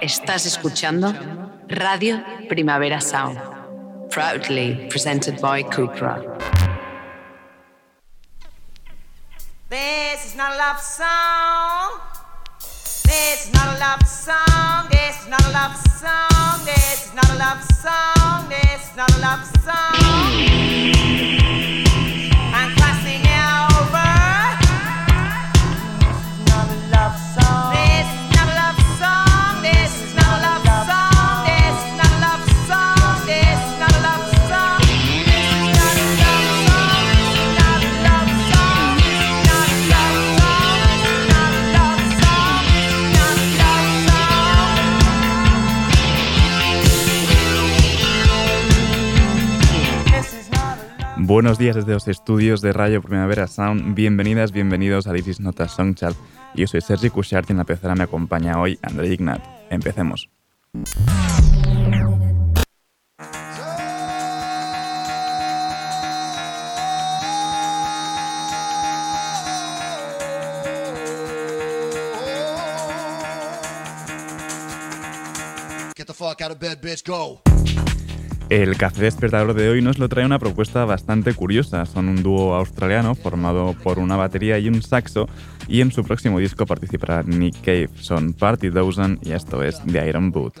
Estás escuchando Radio Primavera Sound, proudly presented by Cupra. This is not a. Buenos días desde los estudios de Radio Primavera Sound. Bienvenidas, bienvenidos a This is Not a Song Chart. Yo soy Sergi Cushart y en la pecera me acompaña hoy André Ignat. Empecemos. Get the fuck out of bed, bitch, go. El café despertador de hoy nos lo trae una propuesta bastante curiosa. Son un dúo australiano formado por una batería y un saxo y en su próximo disco participará Nick Cave. Son Party Dozen y esto es The Iron Boot.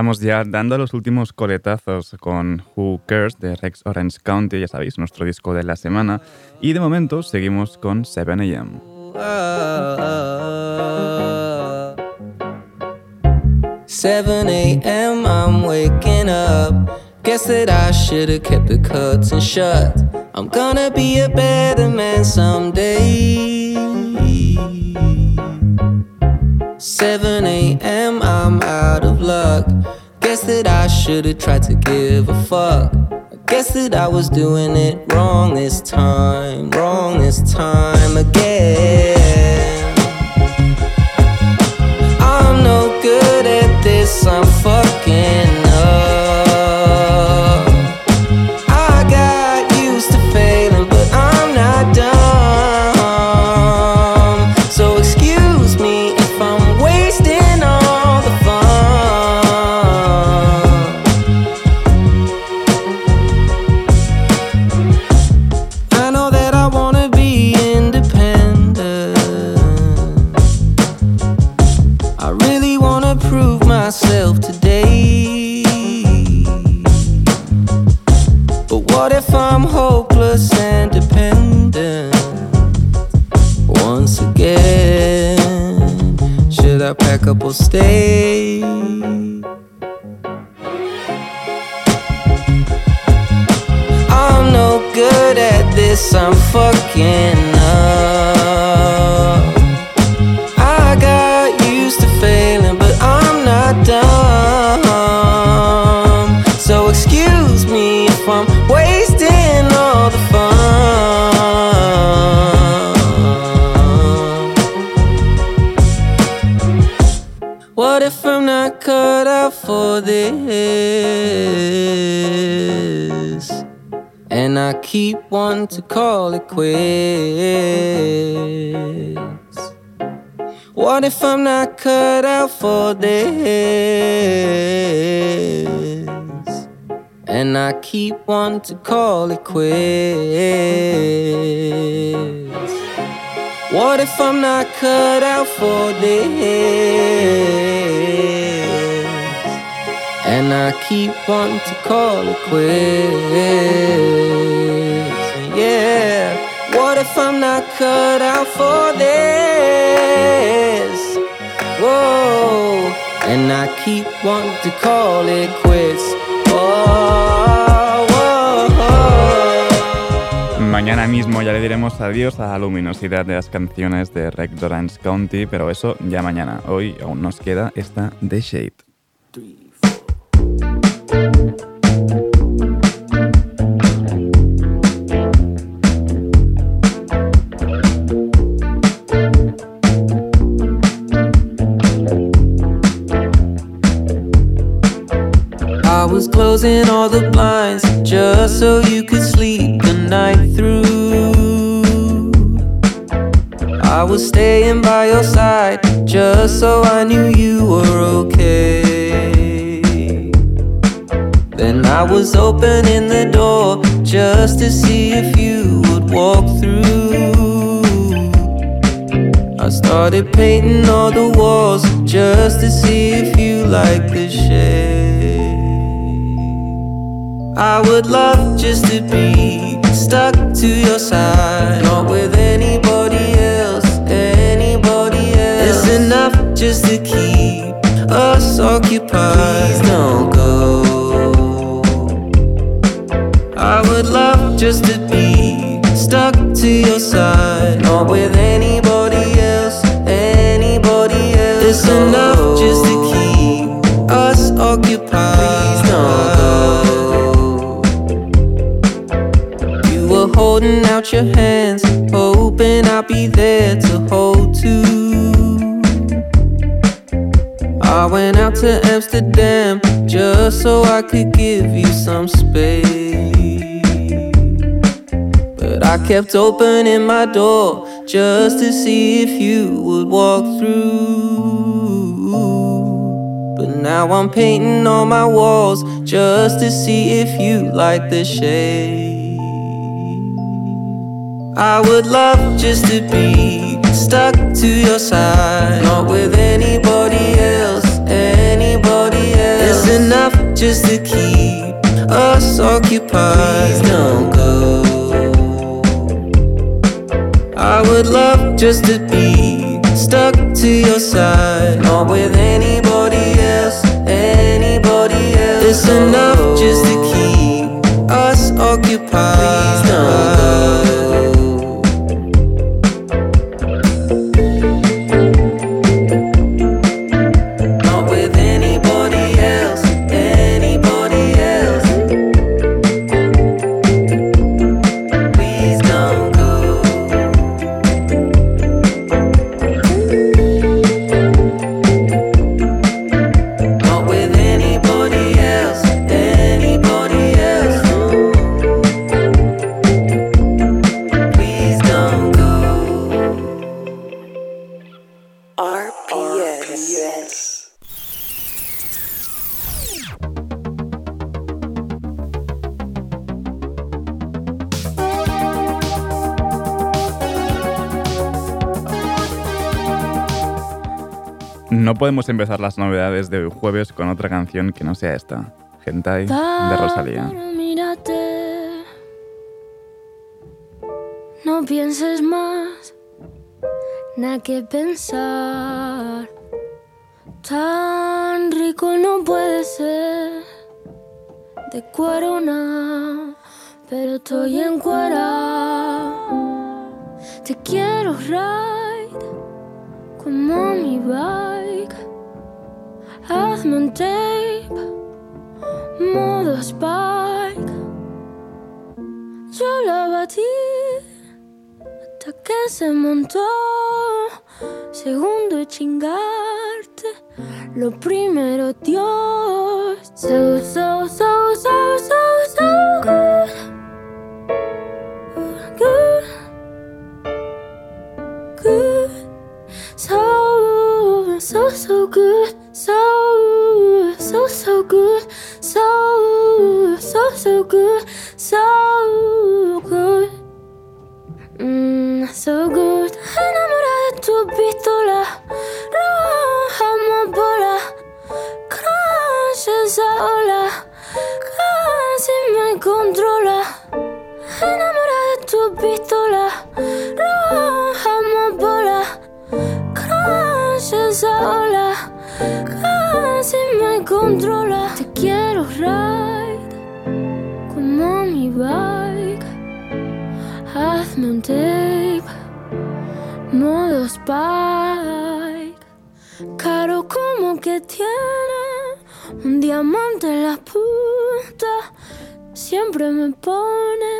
Estamos ya dando los últimos coletazos con Who Cares de Rex Orange County, ya sabéis, nuestro disco de la semana. Y de momento seguimos con 7am. 7 a.m. I'm waking up. Guess that I should have kept the curtains shut. I'm gonna be a better man someday. 7 a.m. Luck. Guess that I should've tried to give a fuck. Guess that I was doing it wrong this time, wrong this time again. Cut out for this? And I keep wanting to call it quits. What if I'm not cut out for this? And I keep wanting to call it quits. Yeah, what if I'm not cut out for this? Mañana mismo ya le diremos adiós a la luminosidad de las canciones de Rec Orange County, pero eso ya mañana. Hoy aún nos queda esta The Shade. Closing all the blinds just so you could sleep the night through. I was staying by your side just so I knew you were okay. Then I was opening the door just to see if you would walk through. I started painting all the walls just to see if you like the shade. I would love just to be stuck to your side, not with anybody else, anybody else. It's enough just to keep us occupied. Please don't go. I would love just to be stuck to your side, not with anybody else, anybody else. It's enough your hands, hoping I'll be there to hold to. I went out to Amsterdam just so I could give you some space. But I kept opening my door just to see if you would walk through. But now I'm painting on my walls just to see if you like the shade. I would love just to be stuck to your side, not with anybody else, anybody else. It's enough just to keep us occupied. Please don't go. I would love just to be stuck to your side, not with anybody else, anybody else. It's enough just No podemos empezar las novedades de jueves con otra canción que no sea esta. Hentai de Rosalía. Mírate. No pienses más, nada que pensar. Tan rico no puede ser de corona, pero estoy en cuera. Te quiero ride como mi bike. Hazme un tape modo Spike. Yo la batí hasta que se montó. Segundo chingarte, lo primero Dios. So, so, so, so, so, so good. So, so, good. So, so, so good. So, so, so good. So good. Mm, so good. Enamorada de tu pistola. Roja amapola. Crash esa ola. Casi me controla. Enamorada de tu pistola. Roja amapola. Crash esa ola. Casi me controla. Te quiero ride como mi bike. Hazme un tape, modo Spike. Caro como que tiene un diamante en la punta. Siempre me pone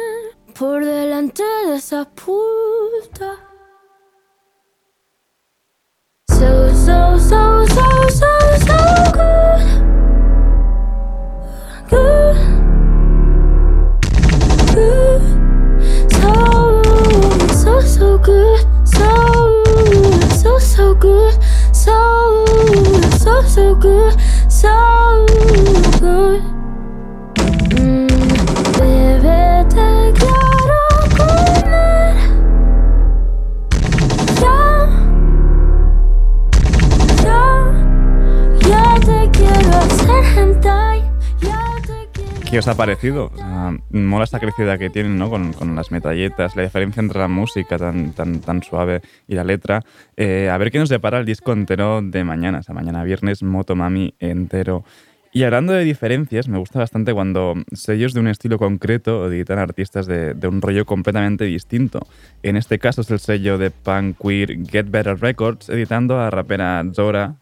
por delante de esa puta. ¿Qué os ha parecido? Mola esta crecida que tienen ¿no? con, las metralletas, la diferencia entre la música tan, tan, suave y la letra. Eh, a ver qué nos depara el disco entero de mañana, o mañana viernes, Motomami entero. Y hablando de diferencias, me gusta bastante cuando sellos de un estilo concreto editan artistas de, de un rollo completamente distinto. En este caso es el sello de punk queer Get Better Records, editando a rapera Zora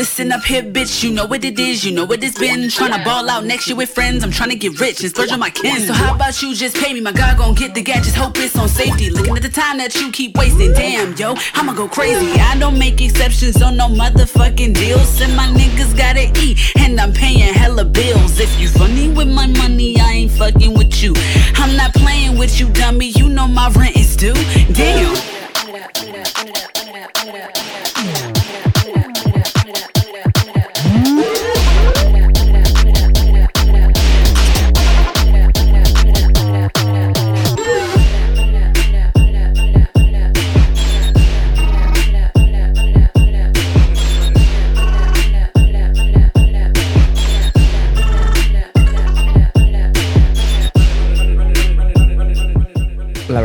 Listen up here, bitch, you know what it is, you know what it's been. Tryna ball out next year with friends, I'm tryna get rich and splurge on my kin. So how about you just pay me? My God gon' get the gadgets, hope it's on safety. Looking at the time that you keep wasting, damn, yo, I'ma go crazy. I don't make exceptions on no motherfucking deals, and my niggas gotta eat, and I'm paying hella bills. If you funny with my money, I ain't fucking with you. I'm not playing with you, dummy. You know my rent is due. Damn.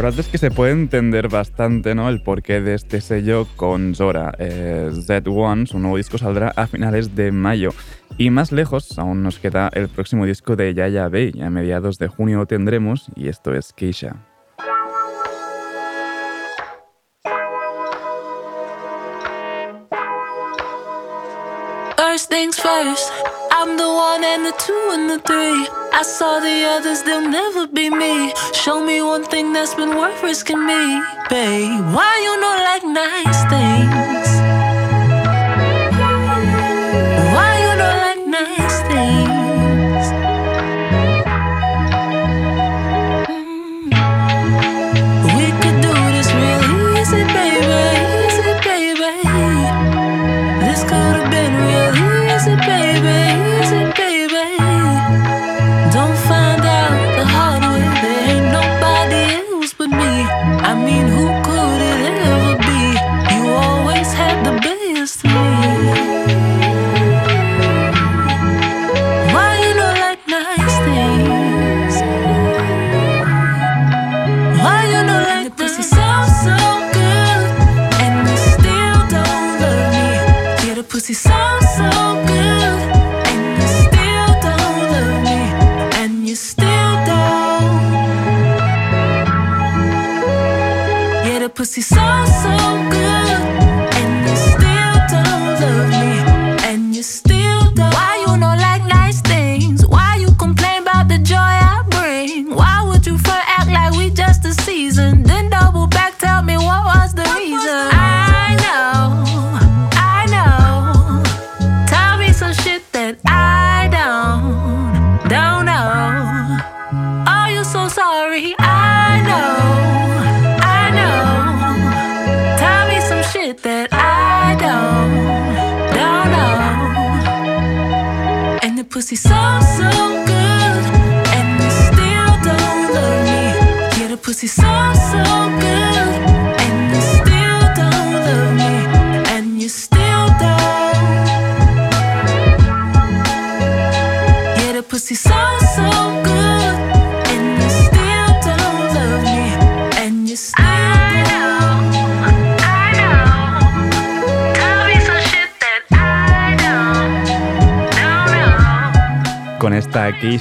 Verdad es que se puede entender bastante ¿no? el porqué de este sello con Zora. Eh, Z1, su nuevo disco, saldrá a finales de mayo. Y más lejos aún nos queda el próximo disco de Yaya Bay. A mediados de junio tendremos y esto es Keisha. First things first, I'm the one and the two and the three. I saw the others, they'll never be me. Show me one thing that's been worth risking me, babe. Why you not like nice things?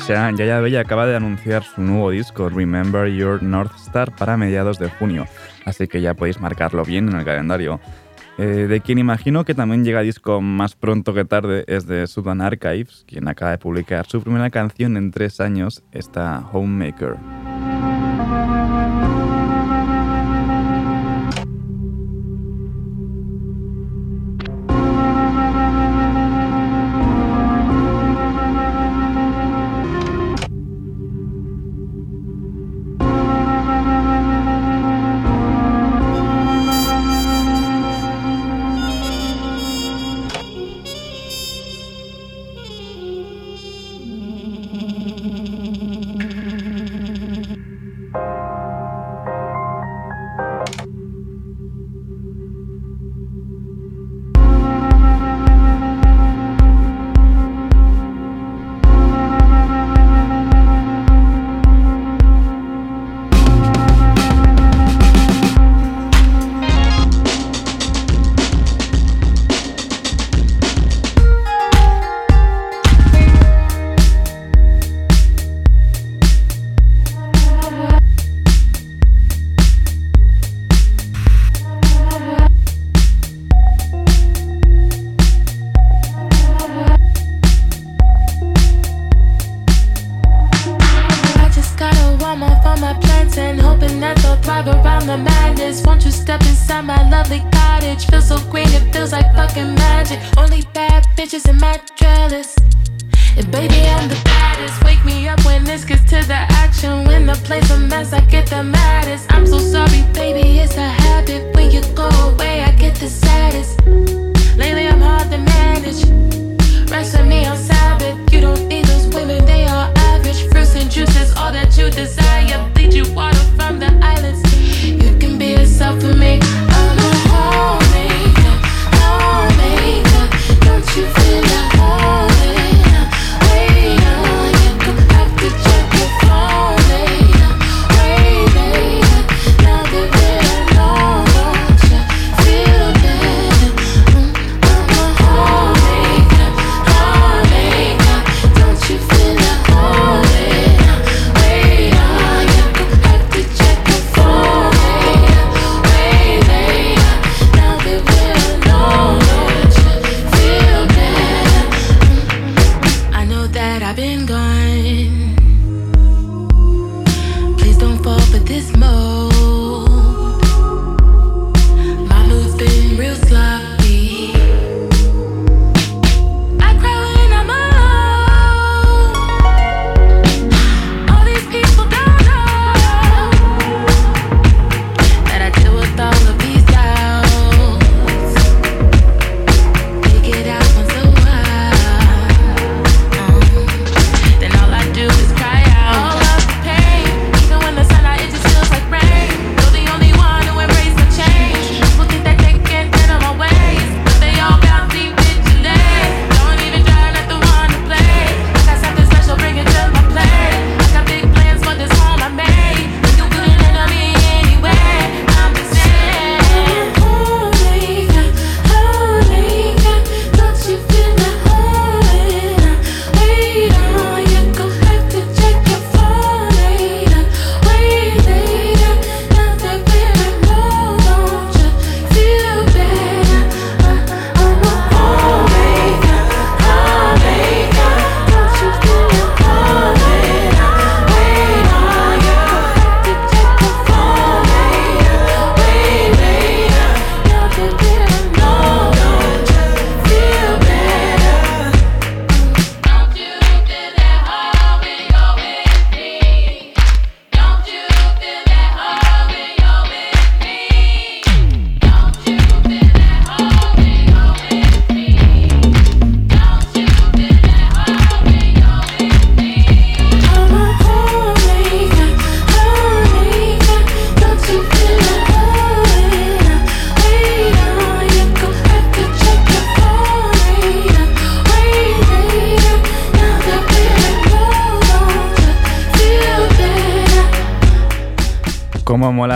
Keisha, Yaya Bella acaba de anunciar su nuevo disco Remember Your North Star para mediados de junio, así que ya podéis marcarlo bien en el calendario. Eh, de quien imagino que también llega disco más pronto que tarde es de Sudan Archives, quien acaba de publicar su primera canción en tres años, esta Homemaker.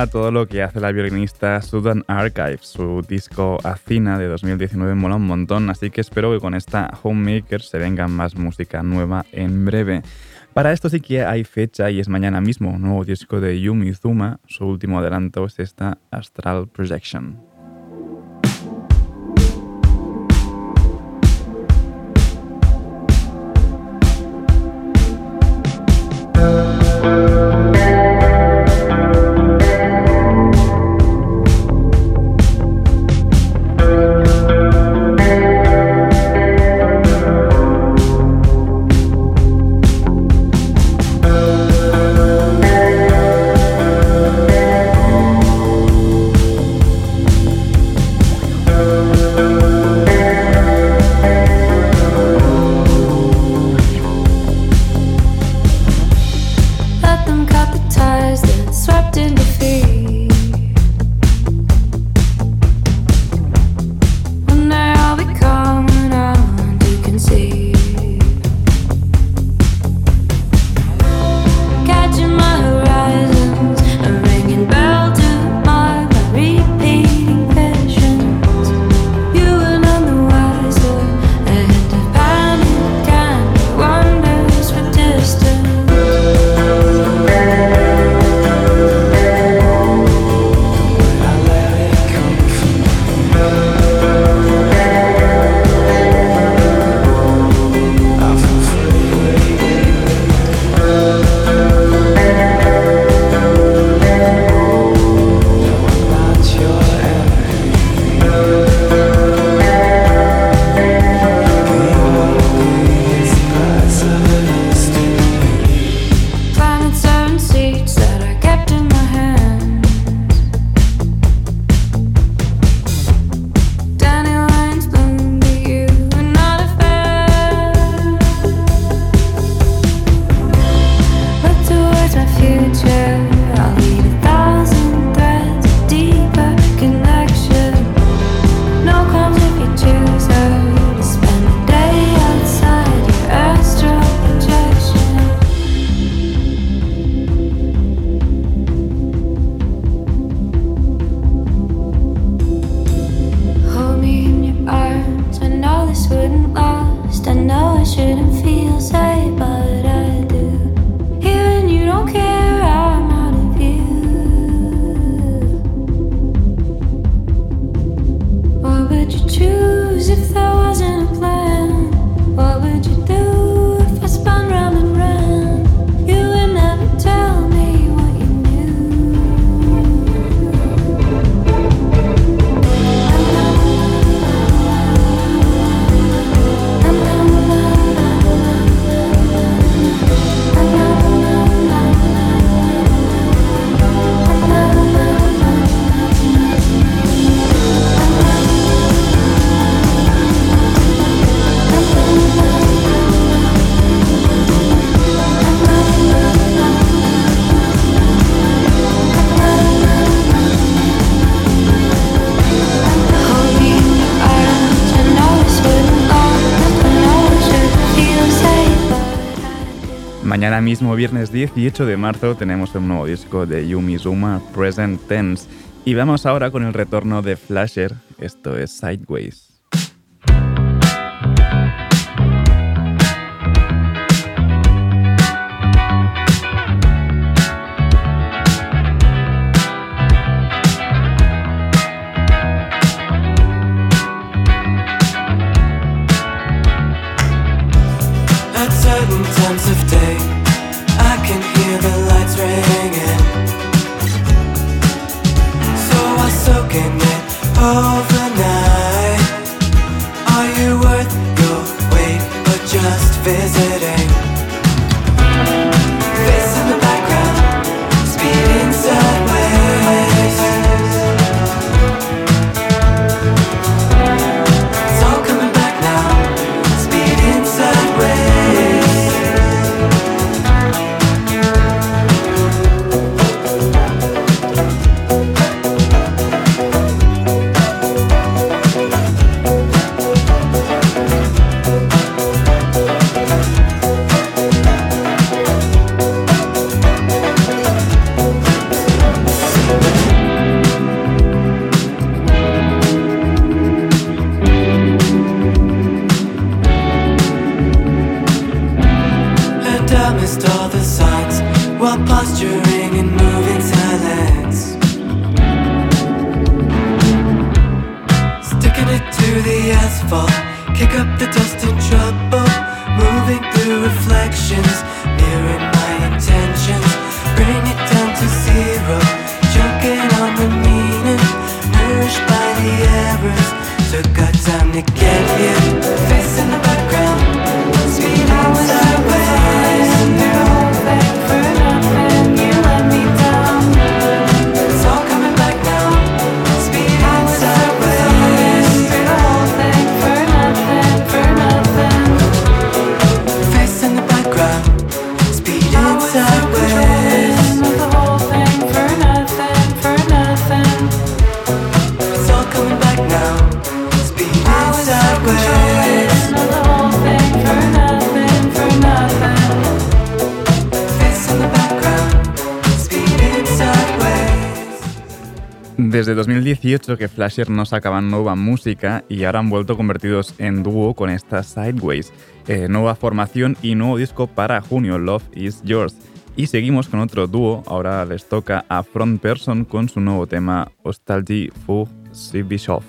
todo lo que hace la violinista Sudan Archive. Su disco Acina de 2019 mola un montón, así que espero que con esta Homemaker se venga más música nueva en breve. Para esto sí que hay fecha y es mañana mismo, un nuevo disco de Yumi Zuma. Su último adelanto es esta Astral Projection. mismo viernes 18 de marzo tenemos un nuevo disco de Yumi Zuma, Present Tense. Y vamos ahora con el retorno de Flasher, esto es Sideways. que Flasher no sacaban nueva música y ahora han vuelto convertidos en dúo con esta Sideways. Eh, nueva formación y nuevo disco para junio, Love is Yours. Y seguimos con otro dúo, ahora les toca a Front Person con su nuevo tema Hostalgie pour Sibishov.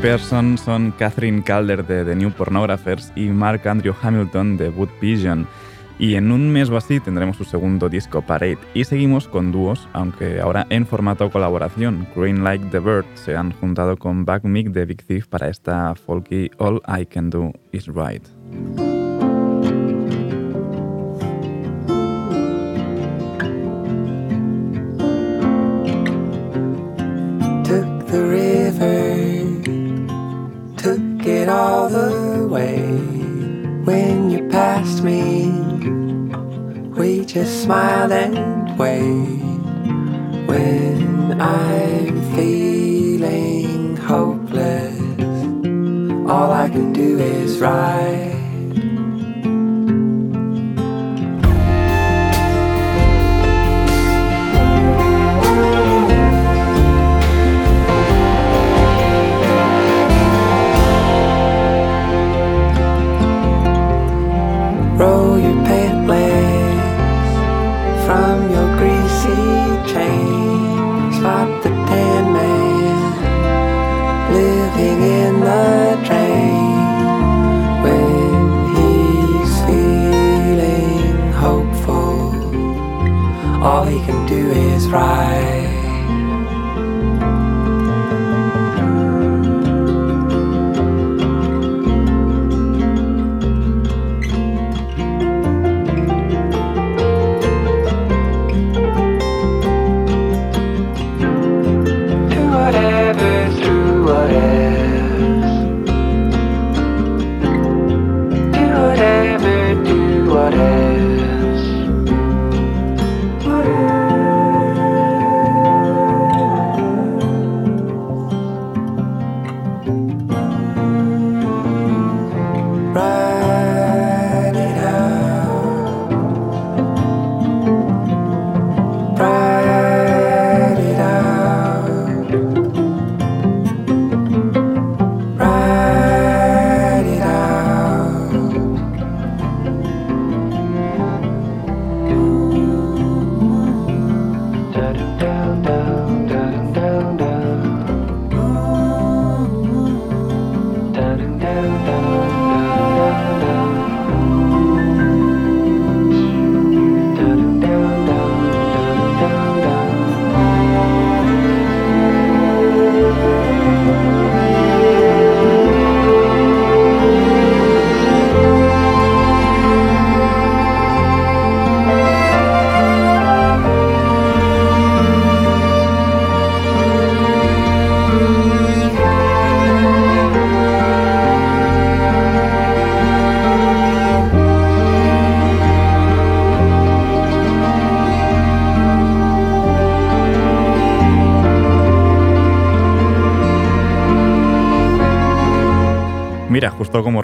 Person son Catherine Calder de The New Pornographers y Mark Andrew Hamilton de Wood Vision. Y en un mes o así tendremos su segundo disco Parade. Y seguimos con dúos, aunque ahora en formato colaboración. Green Like the Bird se han juntado con Back Mick de Big Thief para esta folky All I Can Do Is Right. Smiled and waved. When I'm feeling hopeless, all I can do is ride. Pride.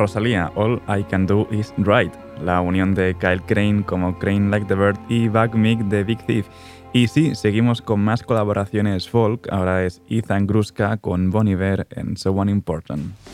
Rosalía, All I Can Do Is Right, la unión de Kyle Crane como Crane Like the Bird y Back Mick de Big Thief. Y sí, seguimos con más colaboraciones folk, ahora es Ethan Gruska con Bon Iver en So Unimportant. Don't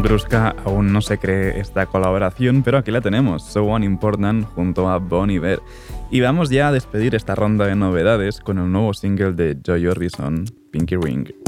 Ethan Gruska aún no se cree esta colaboración, pero aquí la tenemos, So Unimportant junto a Bon Iver. Y vamos ya a despedir esta ronda de novedades con el nuevo single de Joy Orbison, Pinky Ring.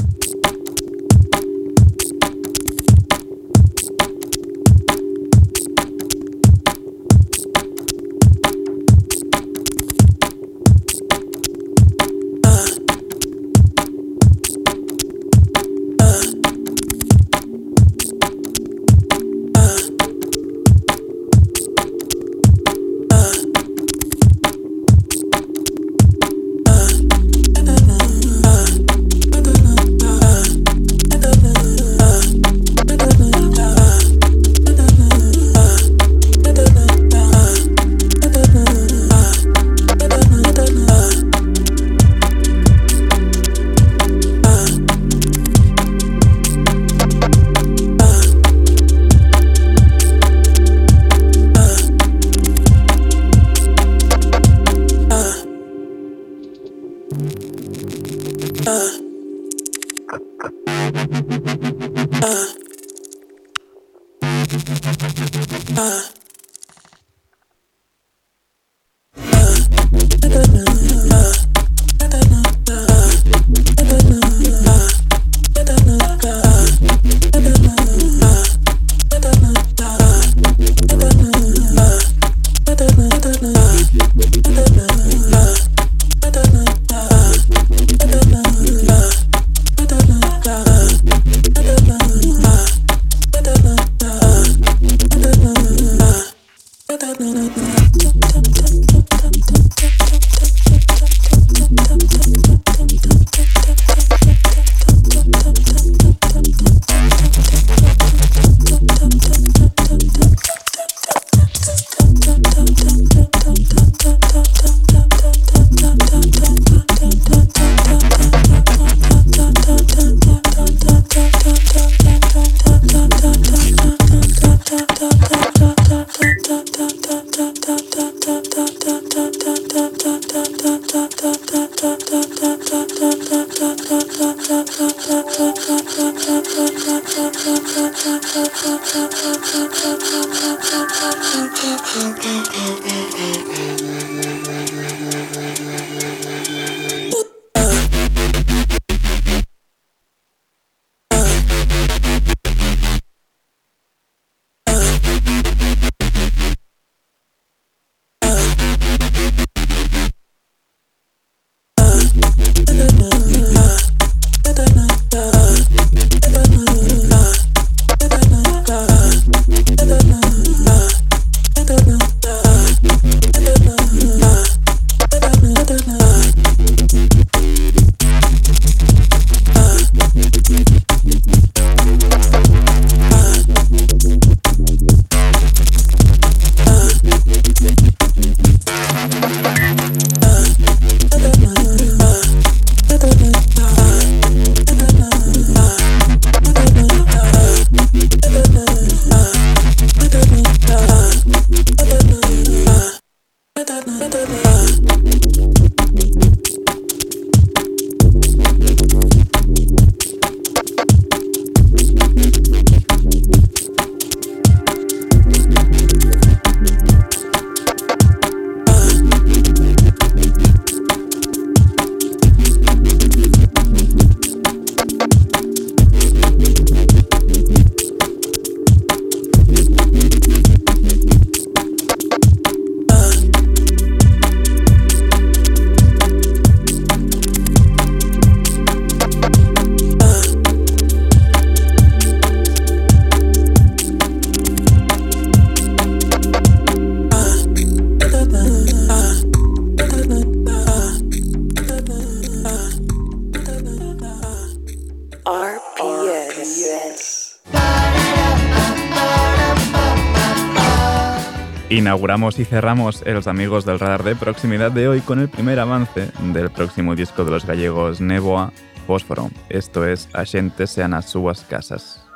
Inauguramos y cerramos Els Amigos del Radar de Proximidad de hoy con el primer avance del próximo disco de los gallegos Neboa, Fósforo. Esto es A xente sean as súas casas.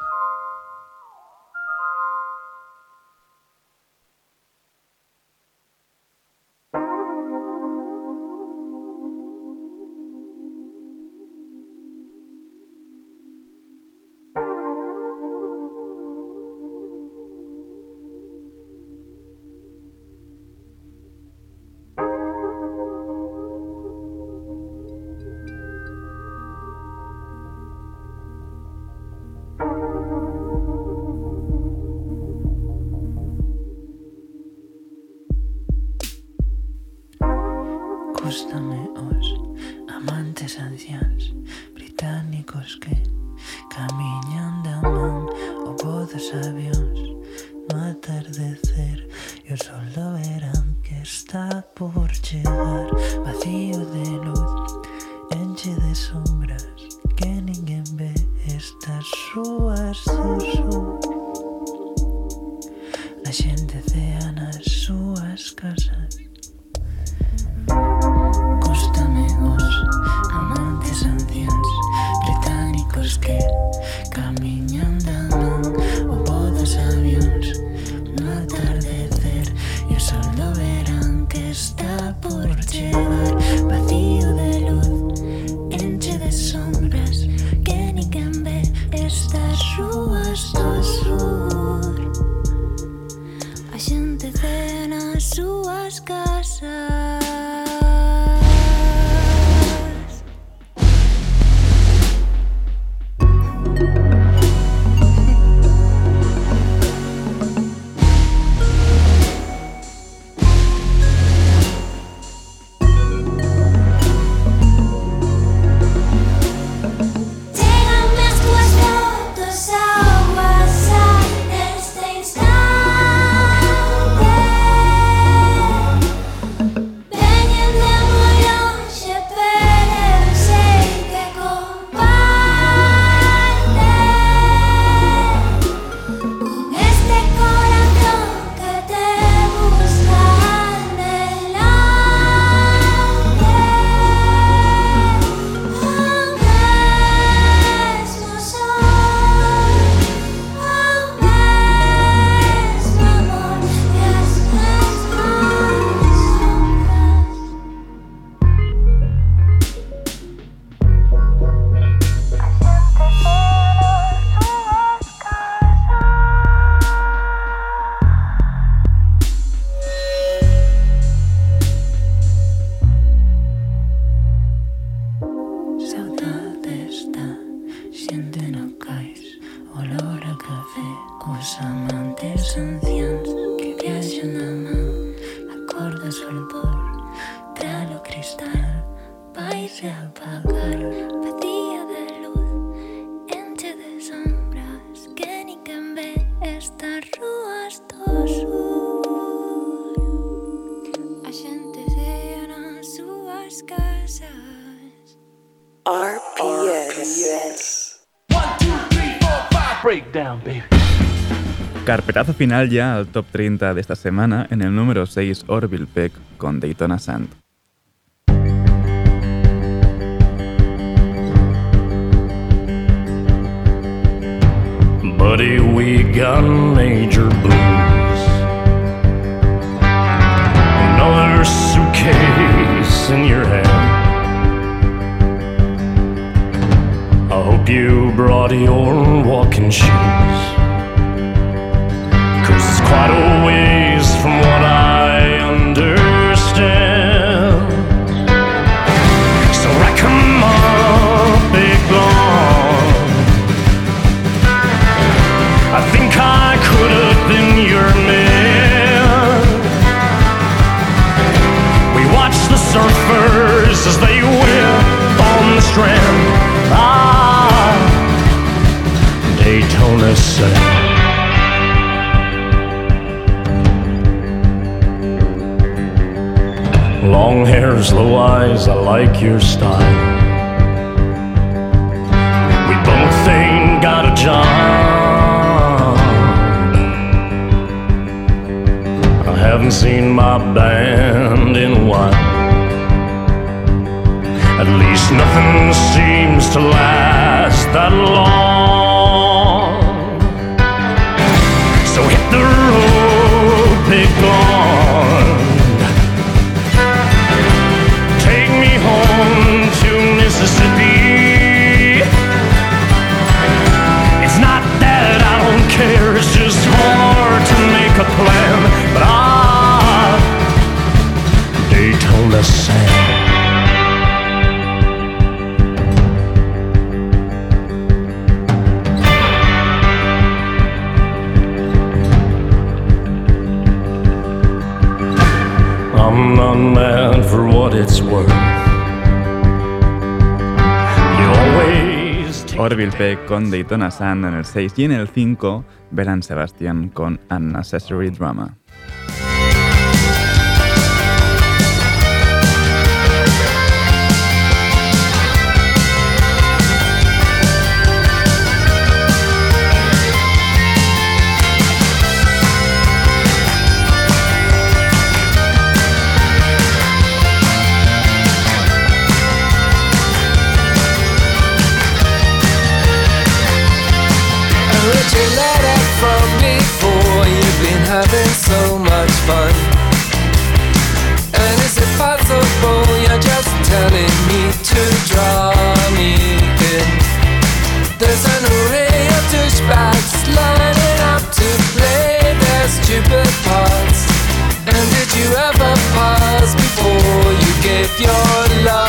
Carpetazo final ya al top 30 de esta semana en el número 6 Orville Peck con Daytona Sand. Got major blues. Another suitcase in your hand. I hope you brought your walking shoes. Cause it's quite a ways from what I understand. gonna say uh, Long hairs, low eyes, I like your style. We both ain't got a job. I haven't seen my band in a while. At least nothing seems to last that long. Con Daytona Sand en el 6 y en el 5 Belan Sebastián con Unnecessary Drama. And did you ever pause before you gave your love?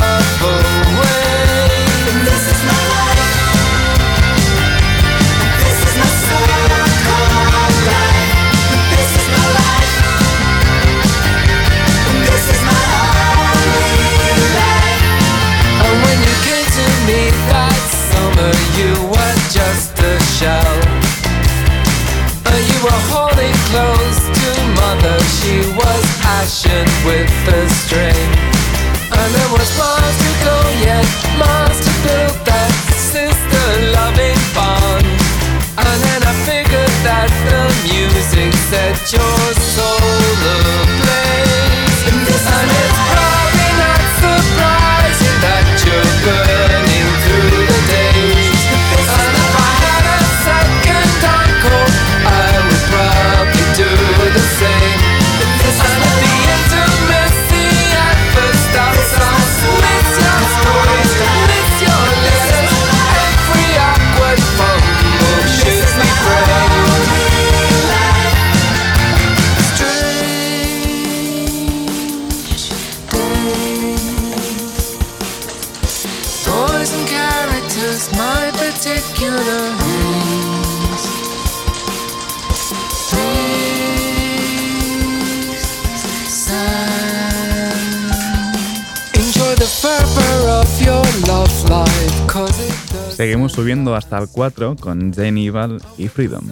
subiendo hasta el 4 con Zen Evil y Freedom.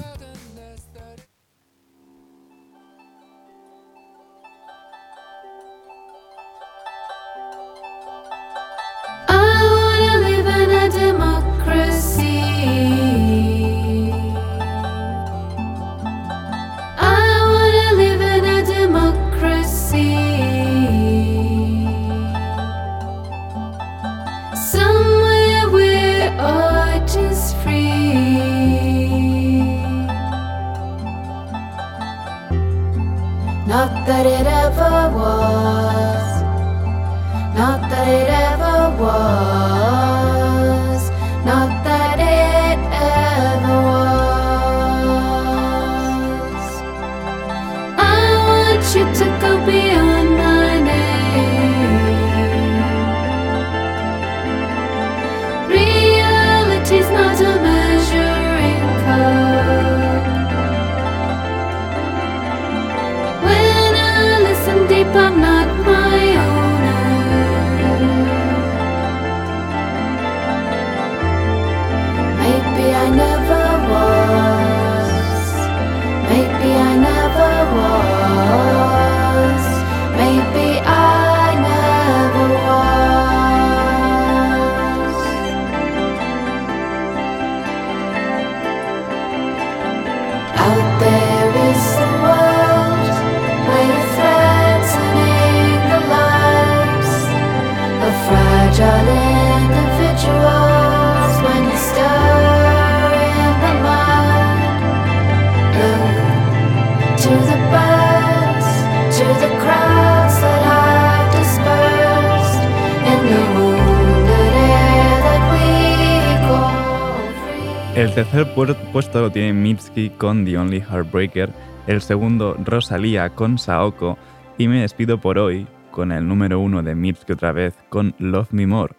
con The Only Heartbreaker, el segundo Rosalía con Saoko y me despido por hoy con el número uno de Mitsuki otra vez con Love Me More.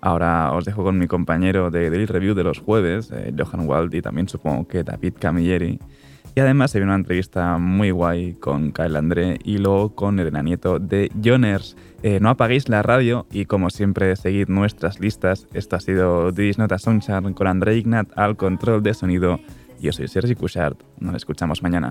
Ahora os dejo con mi compañero de Daily Review de los jueves, eh, Johan Wald y también supongo que David Camilleri. Y además se vio una entrevista muy guay con Kyle André y luego con Elena Nieto de Joners. Eh, no apaguéis la radio y como siempre seguid nuestras listas. Esto ha sido Didis Sunshine con André Ignat al control de sonido. Yo soy Sergi Cushart. Nos escuchamos mañana.